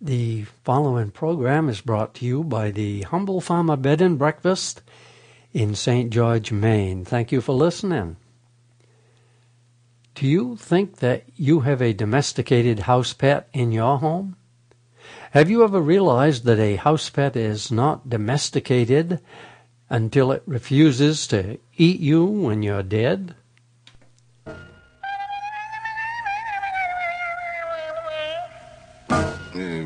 The following program is brought to you by the Humble Farmer Bed and Breakfast in St. George, Maine. Thank you for listening. Do you think that you have a domesticated house pet in your home? Have you ever realized that a house pet is not domesticated until it refuses to eat you when you're dead? Mm.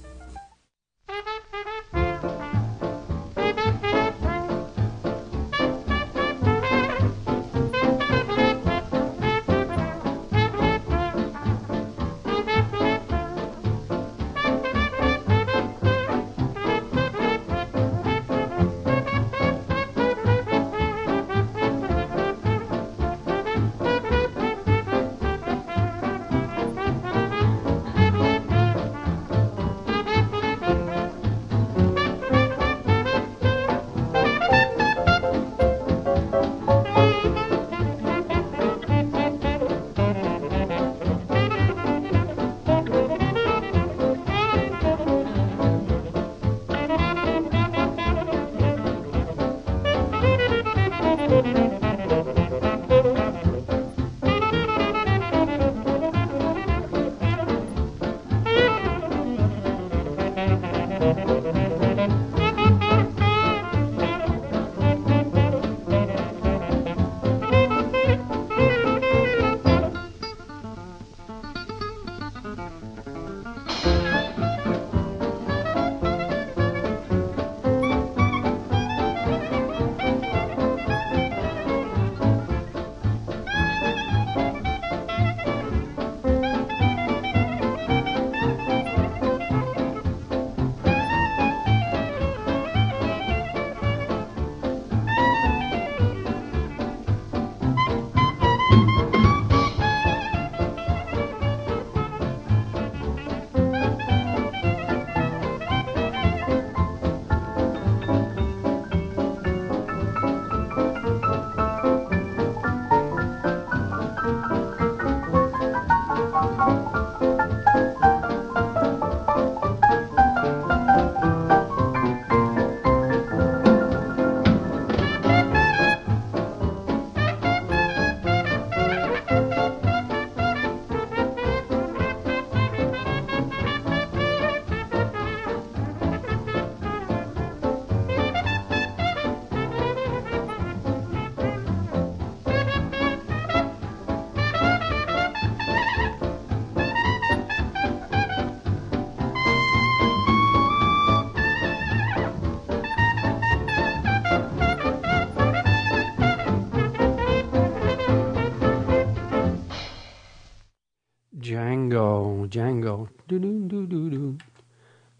Django, do do do do do.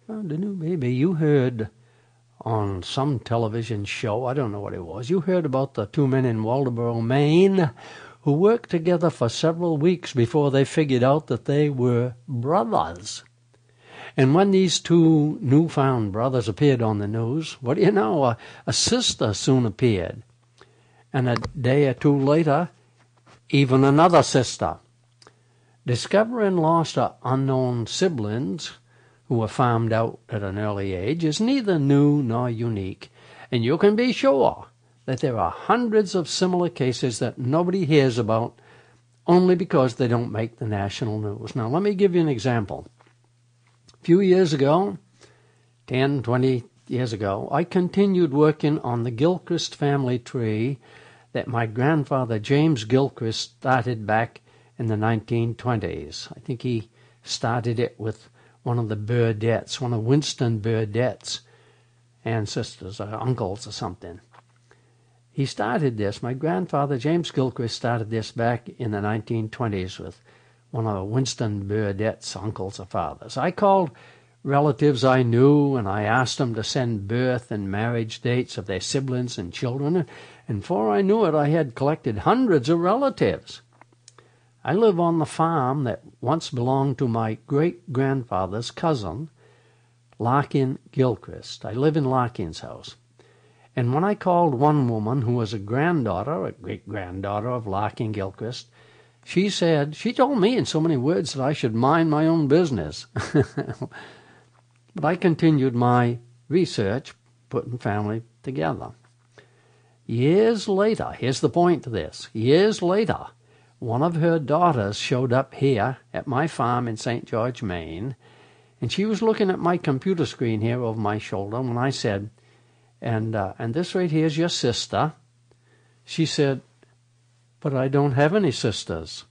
The new baby. You heard on some television show, I don't know what it was, you heard about the two men in Waldoboro, Maine, who worked together for several weeks before they figured out that they were brothers. And when these two newfound brothers appeared on the news, what do you know? A, a sister soon appeared. And a day or two later, even another sister. Discovering lost or unknown siblings who were farmed out at an early age is neither new nor unique, and you can be sure that there are hundreds of similar cases that nobody hears about only because they don't make the national news. Now, let me give you an example. A few years ago, 10, 20 years ago, I continued working on the Gilchrist family tree that my grandfather James Gilchrist started back in the 1920s. I think he started it with one of the Burdettes, one of Winston Burdette's ancestors or uh, uncles or something. He he started this. My grandfather, James Gilchrist, started this back in the 1920s with one of Winston Burdett's uncles or fathers. I called relatives I knew and I asked them to send birth and marriage dates of their siblings and children, and before I knew it, I had collected hundreds of relatives. I live on the farm that once belonged to my great grandfather's cousin, Larkin Gilchrist. I live in Larkin's house. And when I called one woman who was a granddaughter, a great granddaughter of Larkin Gilchrist, she said, she told me in so many words that I should mind my own business. but I continued my research, putting family together. Years later, here's the point to this. Years later, one of her daughters showed up here at my farm in St. George, Maine, and she was looking at my computer screen here over my shoulder when I said, and, uh, and this right here is your sister. She said, but I don't have any sisters.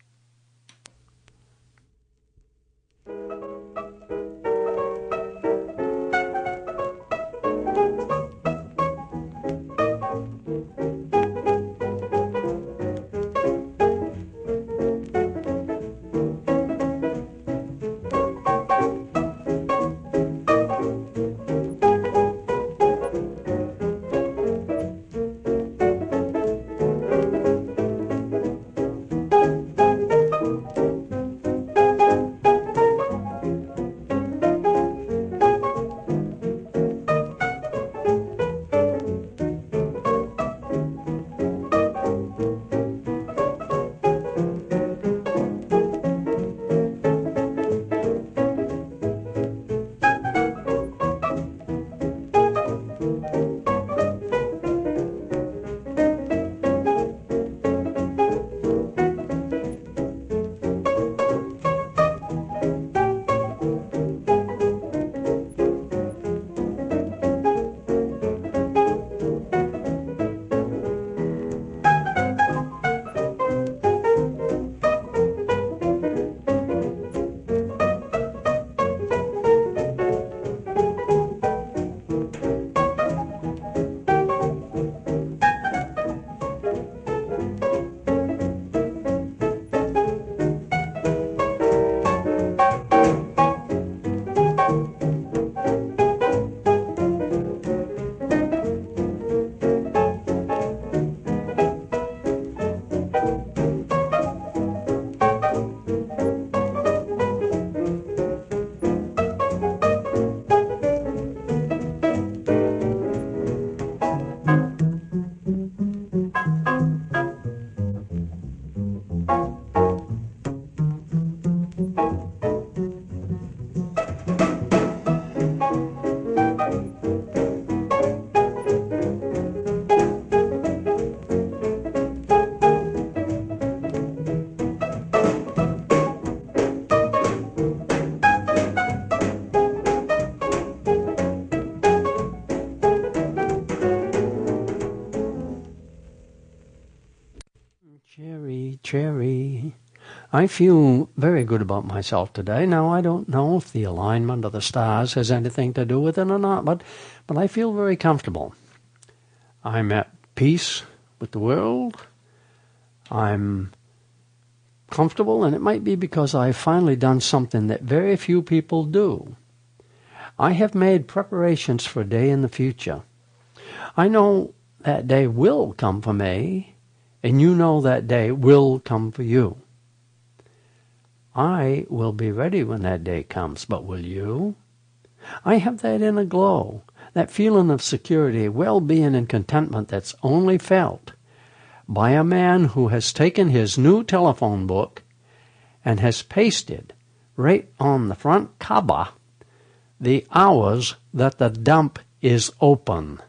I feel very good about myself today. Now, I don't know if the alignment of the stars has anything to do with it or not, but, but I feel very comfortable. I'm at peace with the world. I'm comfortable, and it might be because I've finally done something that very few people do. I have made preparations for a day in the future. I know that day will come for me, and you know that day will come for you. I will be ready when that day comes, but will you? I have that inner glow, that feeling of security, well-being, and contentment that's only felt by a man who has taken his new telephone book and has pasted right on the front cover the hours that the dump is open.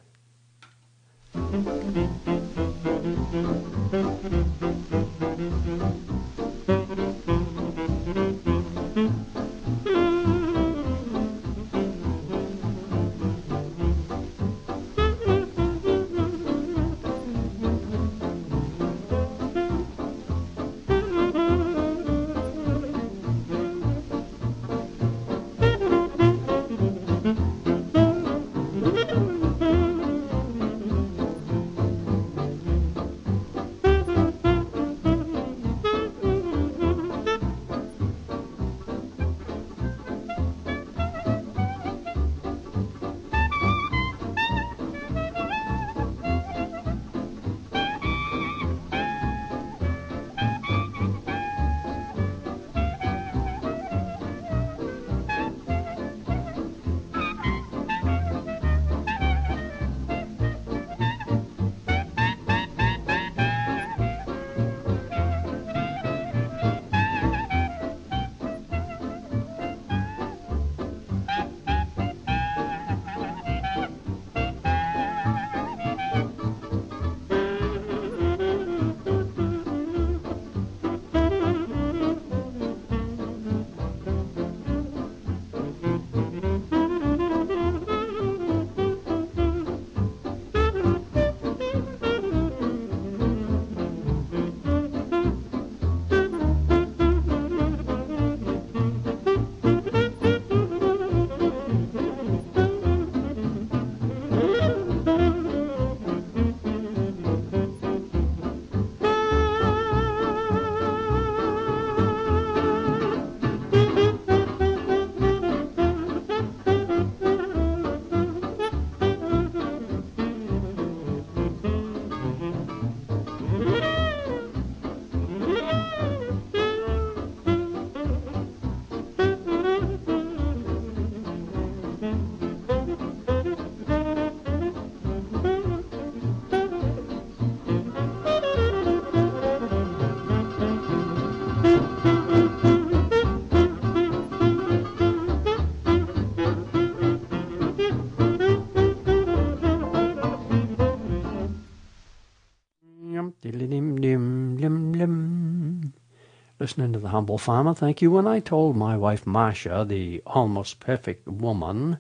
Listening to the humble farmer, thank you. When I told my wife Marcia, the almost perfect woman,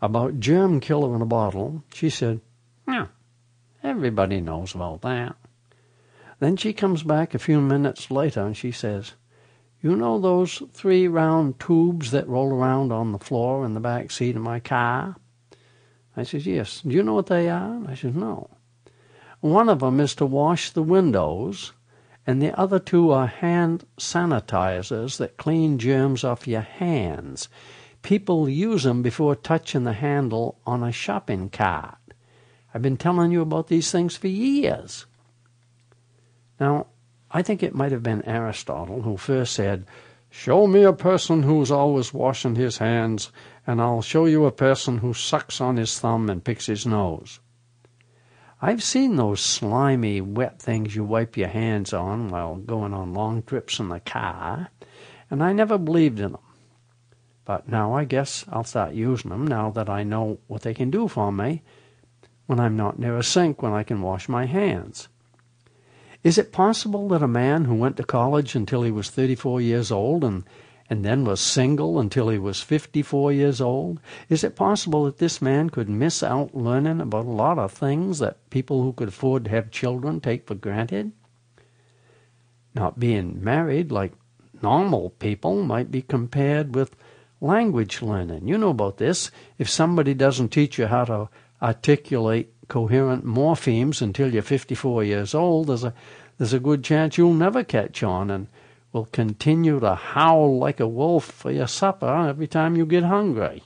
about germ killer in a bottle, she said, Yeah, everybody knows about that. Then she comes back a few minutes later and she says, You know those three round tubes that roll around on the floor in the back seat of my car? I says, Yes. Do you know what they are? I says, No. One of them is to wash the windows, and the other two are hand sanitizers that clean germs off your hands. People use them before touching the handle on a shopping cart. I've been telling you about these things for years. Now, I think it might have been Aristotle who first said, Show me a person who's always washing his hands, and I'll show you a person who sucks on his thumb and picks his nose. I've seen those slimy, wet things you wipe your hands on while going on long trips in the car, and I never believed in them. But now I guess I'll start using them now that I know what they can do for me when I'm not near a sink when I can wash my hands. Is it possible that a man who went to college until he was 34 years old and and then was single until he was 54 years old? Is it possible that this man could miss out learning about a lot of things that people who could afford to have children take for granted? Not being married like normal people might be compared with language learning. You know about this. If somebody doesn't teach you how to articulate coherent morphemes until you're 54 years old, there's a there's a good chance you'll never catch on and will continue to howl like a wolf for your supper every time you get hungry.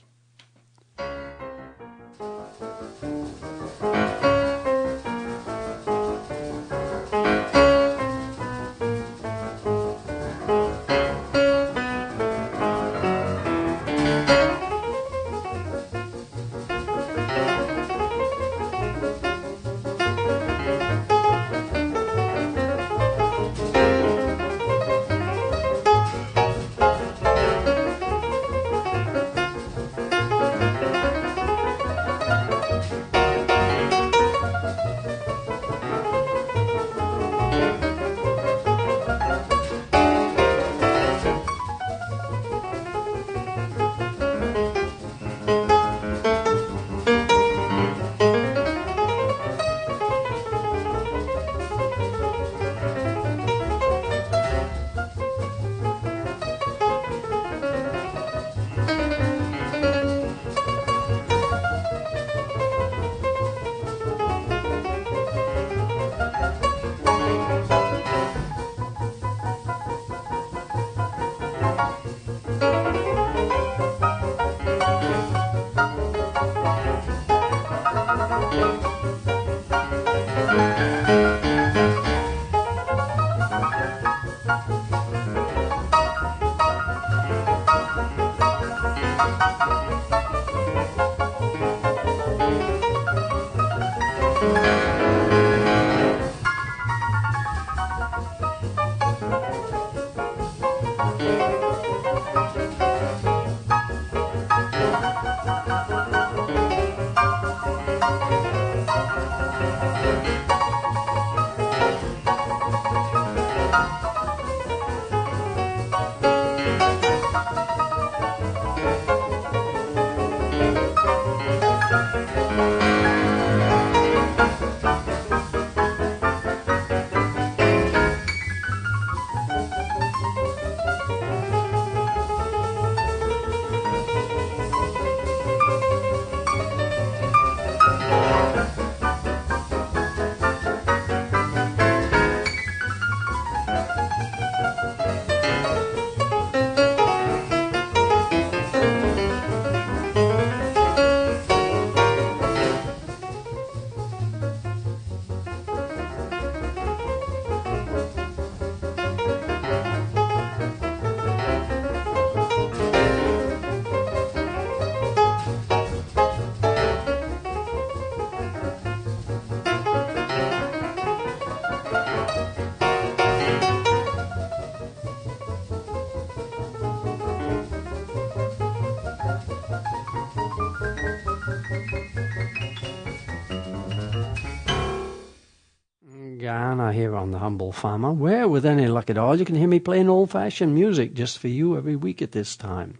On The Humble Farmer, where, with any luck at all, you can hear me playing old fashioned music just for you every week at this time.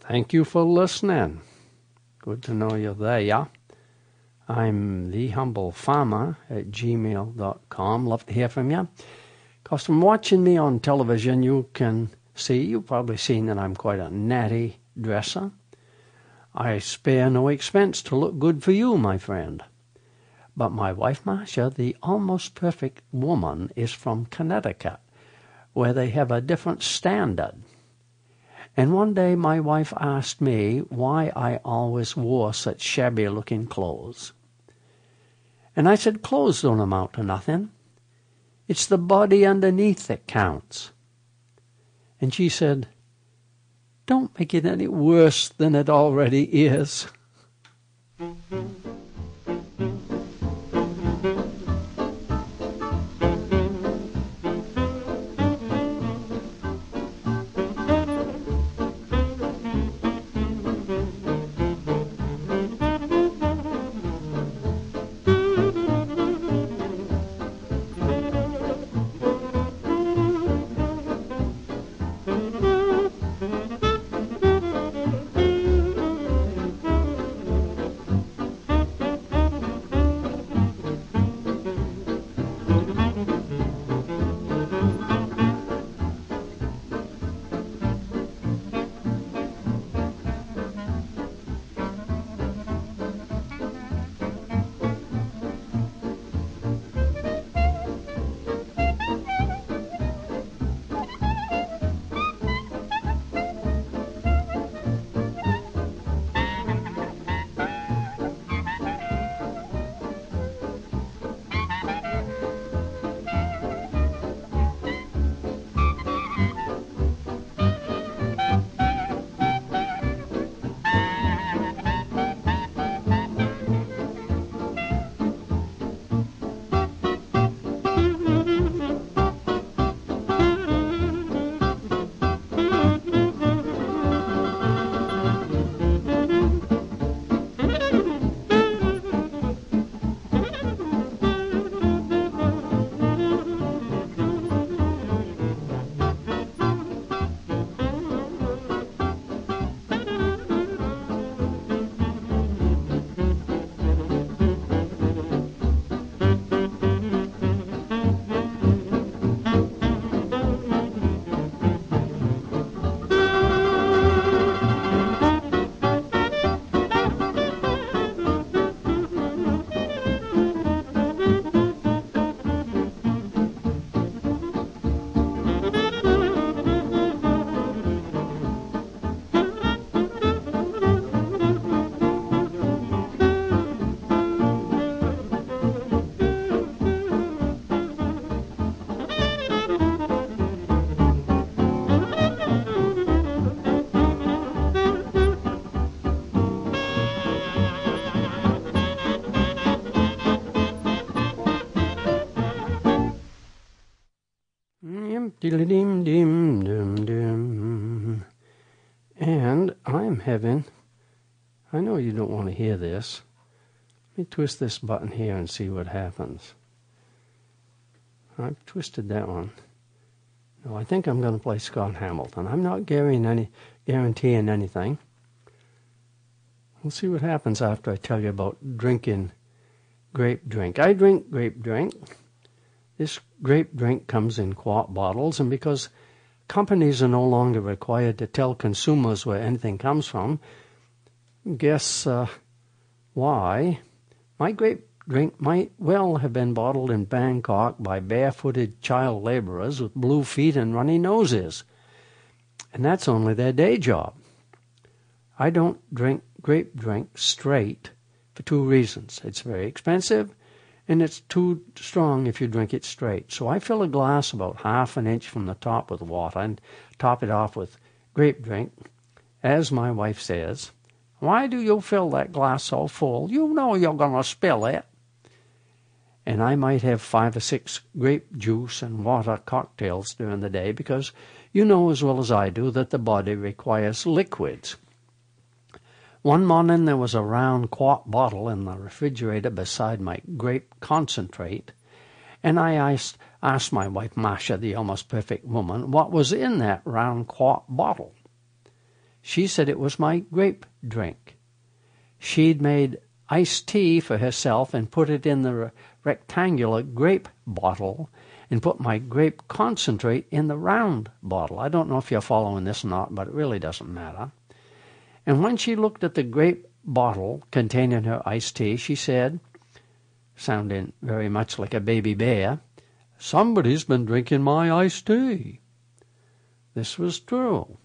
Thank you for listening. Good to know you're there, yeah? I'm The Humble Farmer at gmail.com. Love to hear from you. Because from watching me on television, you can see, you've probably seen that I'm quite a natty dresser. I spare no expense to look good for you, my friend. But my wife Marcia, the almost perfect woman, is from Connecticut, where they have a different standard. And one day my wife asked me why I always wore such shabby looking clothes. And I said, clothes don't amount to nothing. It's the body underneath that counts. And she said, don't make it any worse than it already is. Diddly-dim, dim, dim, dim. And I'm having, I know you don't want to hear this. Let me twist this button here and see what happens. I've twisted that one. No, I think I'm going to play Scott Hamilton. I'm not guaranteeing, any, guaranteeing anything. We'll see what happens after I tell you about drinking grape drink. I drink grape drink. This grape drink comes in quart bottles, and because companies are no longer required to tell consumers where anything comes from, guess uh, why? My grape drink might well have been bottled in Bangkok by barefooted child laborers with blue feet and runny noses. And that's only their day job. I don't drink grape drink straight for two reasons. It's very expensive and it's too strong if you drink it straight. So I fill a glass about half an inch from the top with water and top it off with grape drink. As my wife says, Why do you fill that glass so full? You know you're going to spill it. And I might have five or six grape juice and water cocktails during the day because you know as well as I do that the body requires liquids. One morning there was a round quart bottle in the refrigerator beside my grape concentrate, And I asked, my wife, Marcia, the almost perfect woman, what was in that round quart bottle. She said it was my grape drink. She'd made iced tea for herself and put it in the rectangular grape bottle and put my grape concentrate in the round bottle. I don't know if you're following this or not, but it really doesn't matter. And when she looked at the grape bottle containing her iced tea, she said, sounding very much like a baby bear, Somebody's been drinking my iced tea. This was true.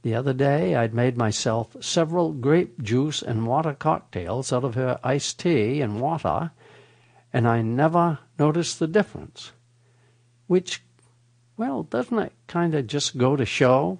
The other day I'd made myself several grape juice and water cocktails out of her iced tea and water, and I never noticed the difference. Which, well, doesn't it kind of just go to show?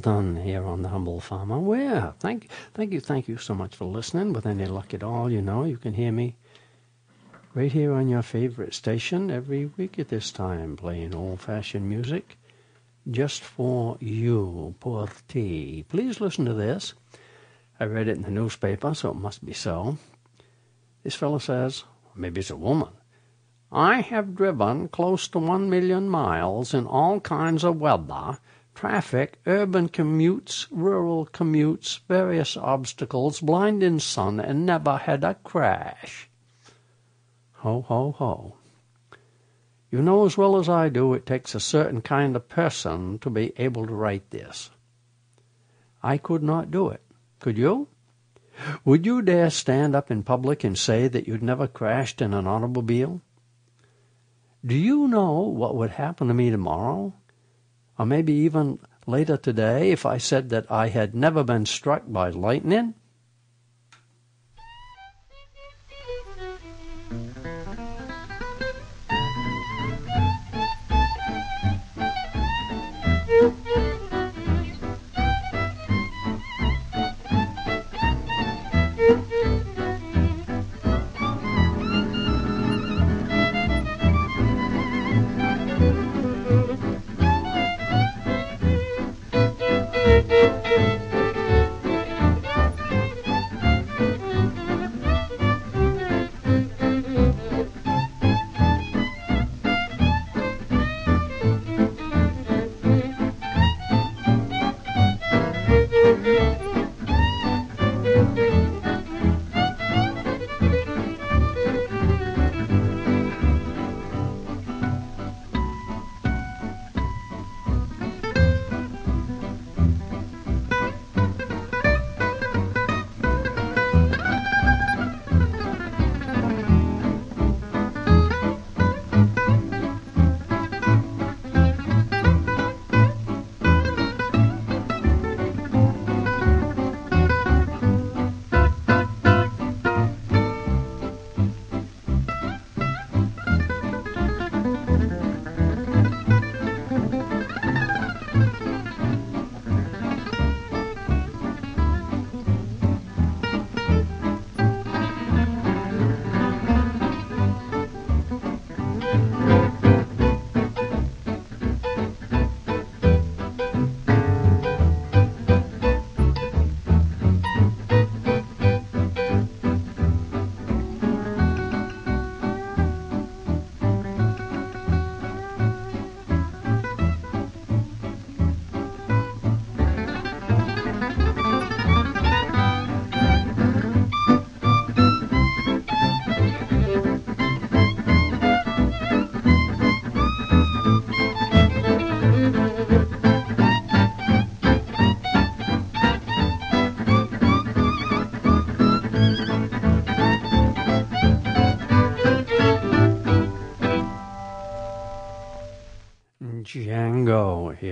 Done here on the Humble Farmer. Well, thank, thank you, thank you so much for listening. With any luck at all, you know, you can hear me right here on your favorite station every week at this time, playing old-fashioned music just for you, poor T. Please listen to this. I read it in the newspaper, so it must be so. This fellow says, maybe it's a woman. I have driven close to one million miles in all kinds of weather traffic, urban commutes, rural commutes, various obstacles, blinding sun, and never had a crash. Ho, ho, ho. You know as well as I do it takes a certain kind of person to be able to write this. I could not do it. Could you? Would you dare stand up in public and say that you'd never crashed in an automobile? Do you know what would happen to me tomorrow? Or maybe even later today if I said that I had never been struck by lightning?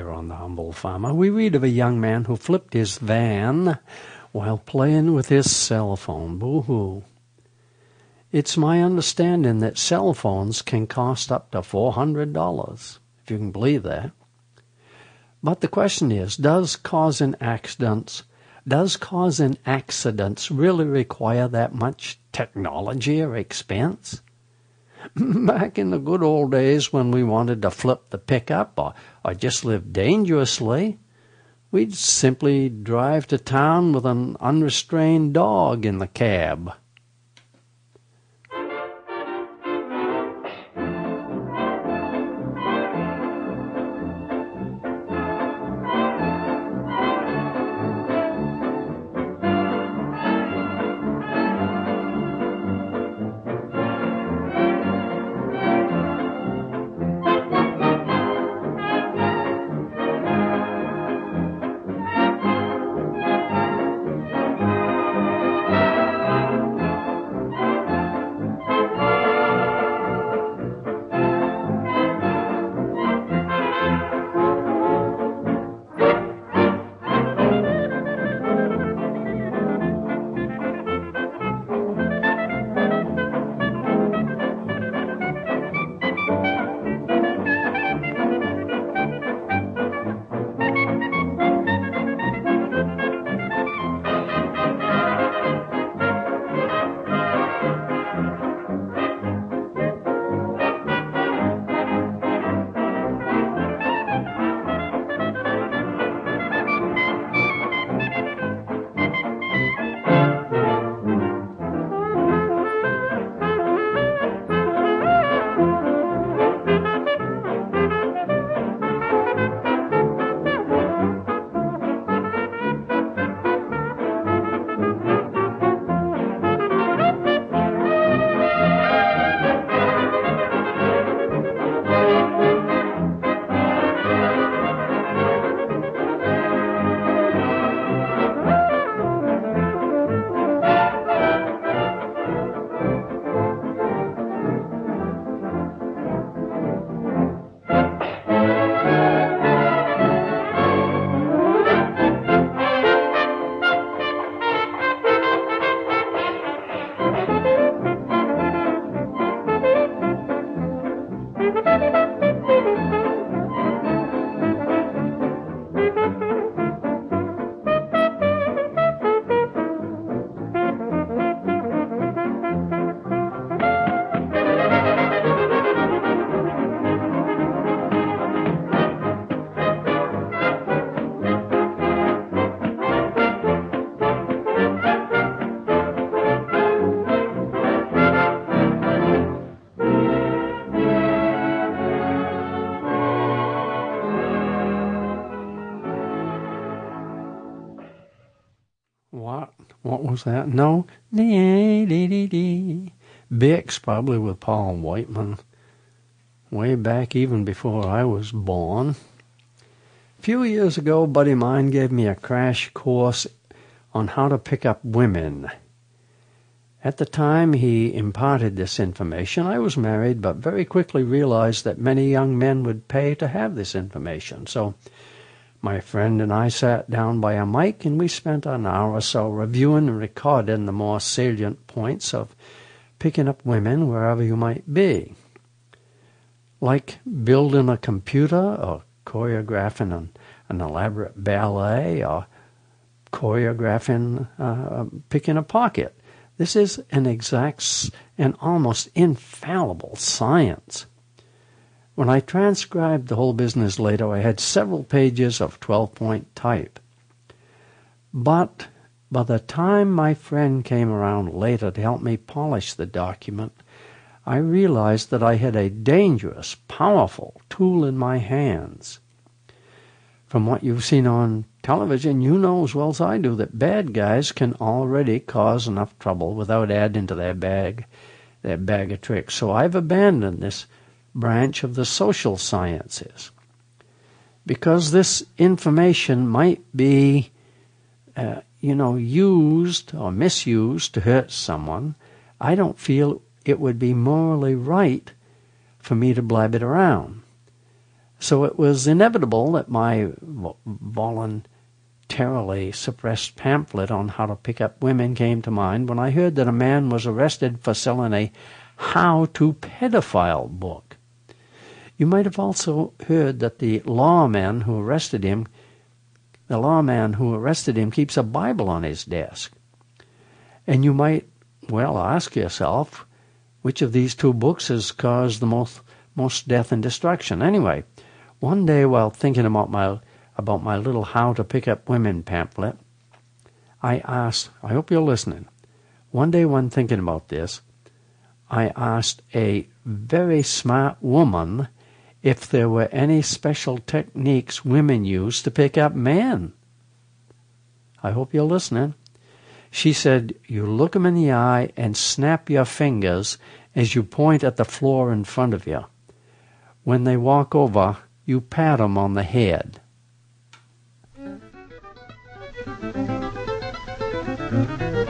Here on The Humble Farmer. We read of a young man who flipped his van while playing with his cell phone. Boo hoo. It's my understanding that cell phones can cost up to $400, if you can believe that. But the question is, does causing accidents does causing accidents really require that much technology or expense? Back in the good old days when we wanted to flip the pickup or, or just live dangerously, we'd simply drive to town with an unrestrained dog in the cab. Was that? No. Bix, probably with Paul Whiteman, way back even before I was born. A few years ago, buddy mine gave me a crash course on how to pick up women. At the time he imparted this information, I was married, but very quickly realized that many young men would pay to have this information. So my friend and I sat down by a mic and we spent an hour or so reviewing and recording the more salient points of picking up women wherever you might be. Like building a computer or choreographing an, an elaborate ballet or choreographing uh, picking a pocket. This is an exact and almost infallible science. When I transcribed the whole business later, I had several pages of 12 point type. But by the time my friend came around later to help me polish the document, I realized that I had a dangerous, powerful tool in my hands. From what you've seen on television, you know as well as I do that bad guys can already cause enough trouble without adding to their bag, their bag of tricks. So I've abandoned this branch of the social sciences. Because this information might be, uh, you know, used or misused to hurt someone, I don't feel it would be morally right for me to blab it around. So it was inevitable that my voluntarily suppressed pamphlet on how to pick up women came to mind when I heard that a man was arrested for selling a how to pedophile book. You might have also heard that the lawman who arrested him the lawman who arrested him keeps a Bible on his desk. And you might, well, ask yourself, which of these two books has caused the most, most death and destruction? Anyway, one day while thinking about my, about my little How to Pick Up Women pamphlet, I asked, I hope you're listening. One day when thinking about this, I asked a very smart woman if there were any special techniques women use to pick up men. I hope you're listening. She said, You look in the eye and snap your fingers as you point at the floor in front of you. When they walk over, you pat 'em on the head. Blink,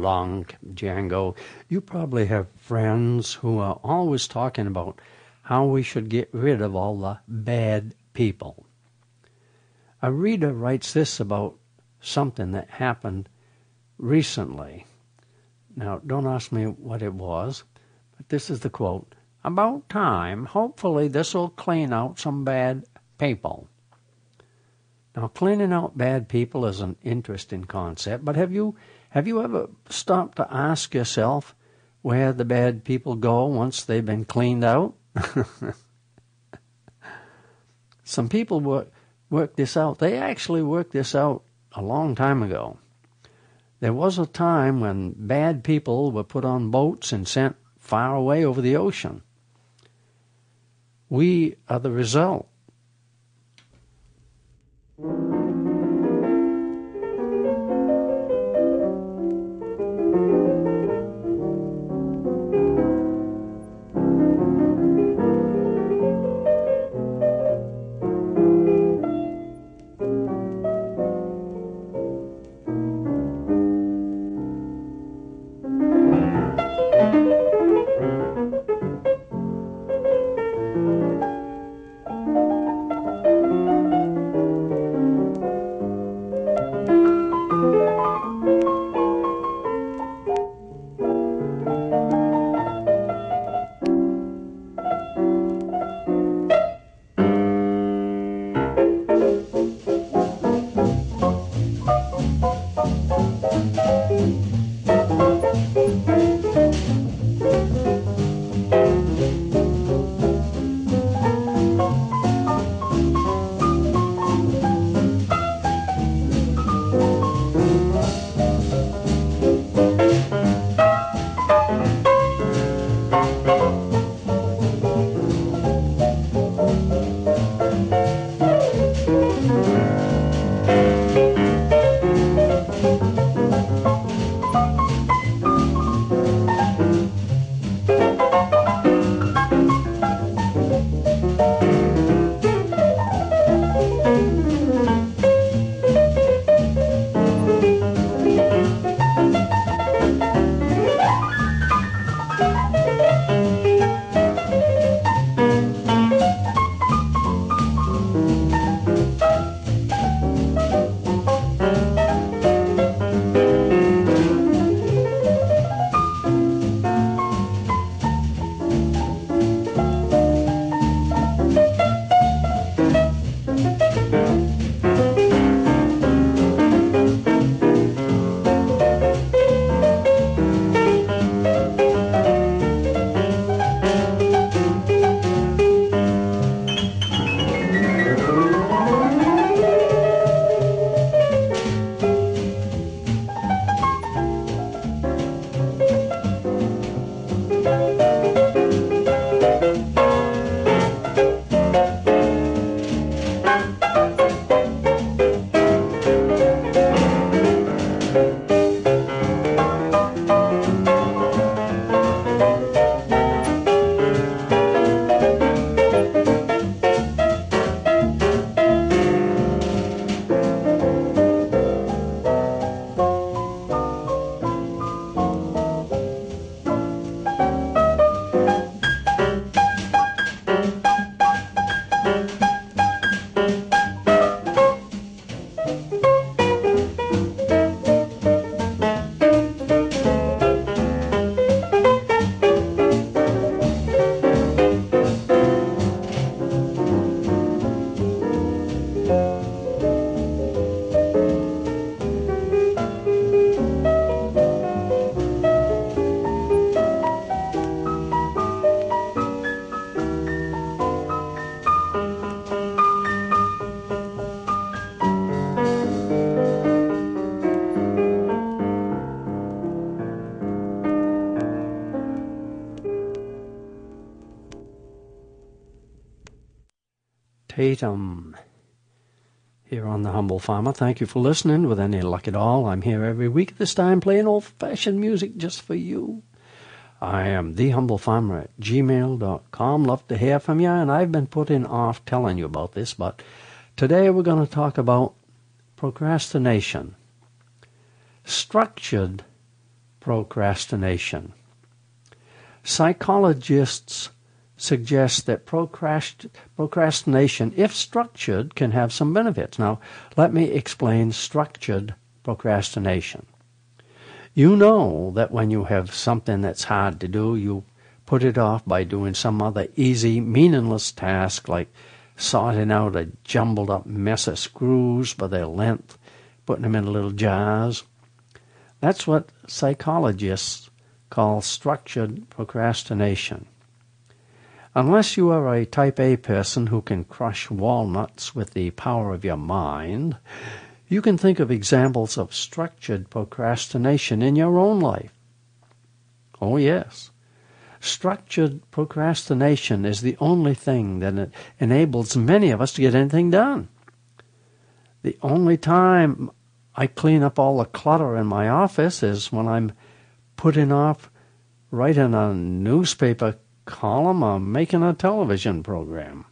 blank, Django. You probably have friends who are always talking about how we should get rid of all the bad people. A reader writes this about something that happened recently. Now, don't ask me what it was, but this is the quote. About time. Hopefully, this will clean out some bad people. Now, cleaning out bad people is an interesting concept, but have you have you ever stopped to ask yourself where the bad people go once they've been cleaned out? Some people work work this out. They actually worked this out a long time ago. There was a time when bad people were put on boats and sent far away over the ocean. We are the result. Tatum here on The Humble Farmer. Thank you for listening. With any luck at all, I'm here every week, at this time playing old fashioned music just for you. I am The Humble Farmer at gmail.com. Love to hear from you, and I've been putting off telling you about this, but today we're going to talk about procrastination. Structured procrastination. Psychologists suggests that procrastination, if structured, can have some benefits. Now, let me explain structured procrastination. You know that when you have something that's hard to do, you put it off by doing some other easy, meaningless task like sorting out a jumbled up mess of screws by their length, putting them in little jars. That's what psychologists call structured procrastination. Unless you are a type A person who can crush walnuts with the power of your mind, you can think of examples of structured procrastination in your own life. Oh, yes. Structured procrastination is the only thing that enables many of us to get anything done. The only time I clean up all the clutter in my office is when I'm putting off writing a newspaper column on making a television program.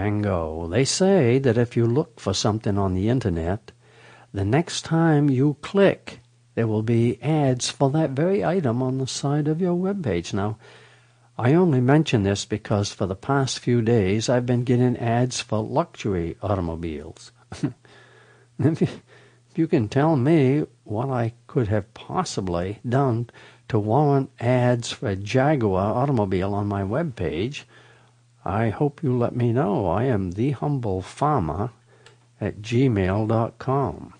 Django. They say that if you look for something on the internet, the next time you click, there will be ads for that very item on the side of your web page. Now, I only mention this because for the past few days I've been getting ads for luxury automobiles. if, you, if you can tell me what I could have possibly done to warrant ads for a Jaguar automobile on my web page, I hope you let me know. I am the humble farmer at gmail.com.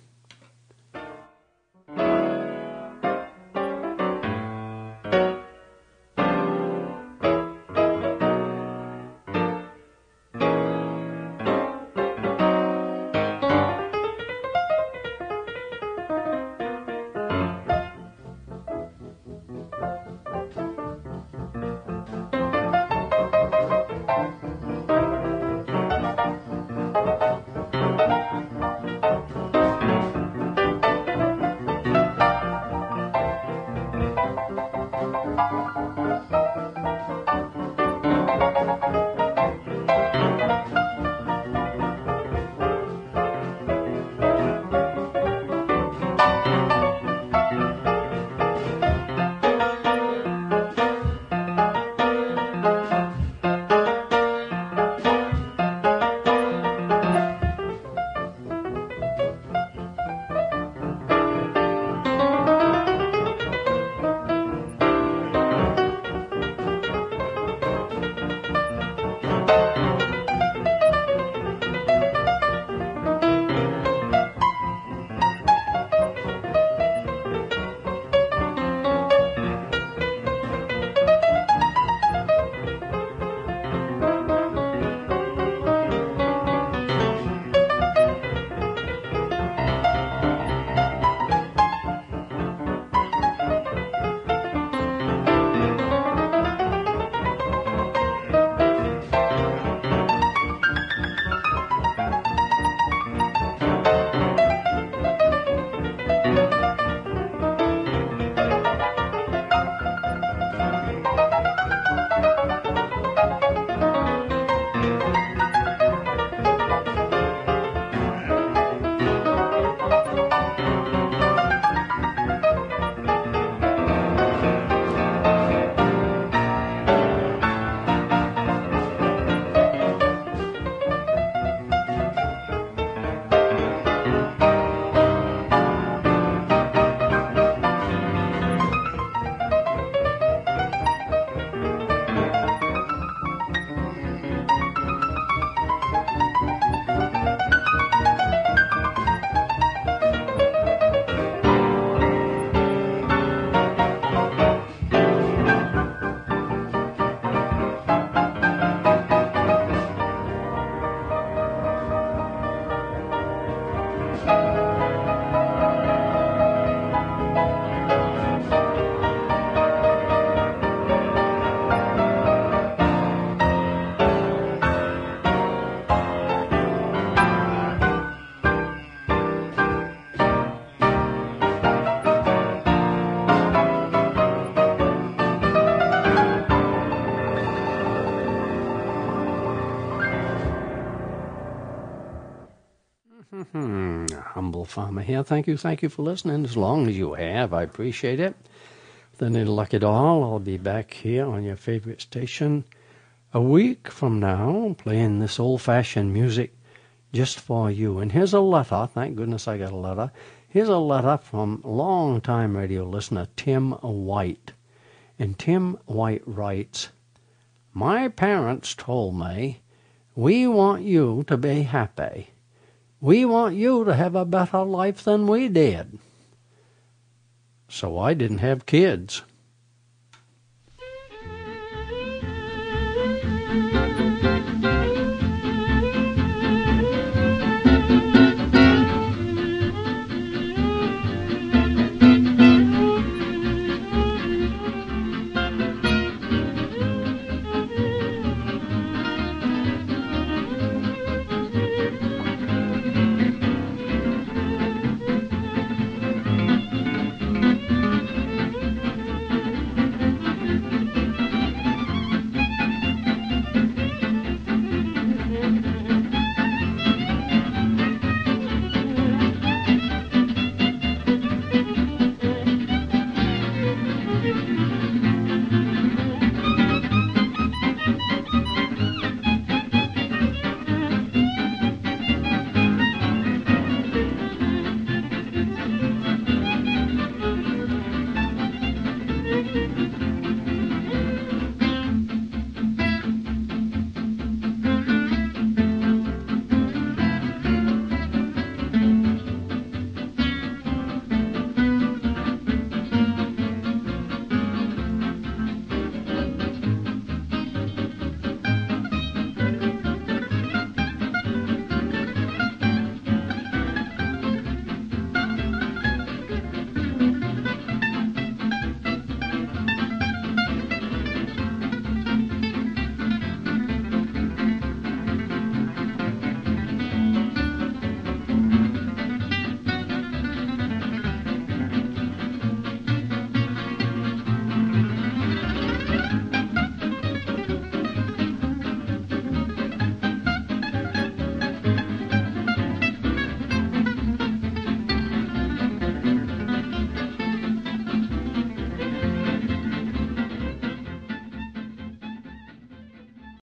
here. Thank you, thank you for listening. As long as you have, I appreciate it. Then in luck it all, I'll be back here on your favorite station a week from now, playing this old-fashioned music just for you. And here's a letter. Thank goodness I got a letter. Here's a letter from long-time radio listener Tim White. And Tim White writes, My parents told me, we want you to be happy. We want you to have a better life than we did. So I didn't have kids.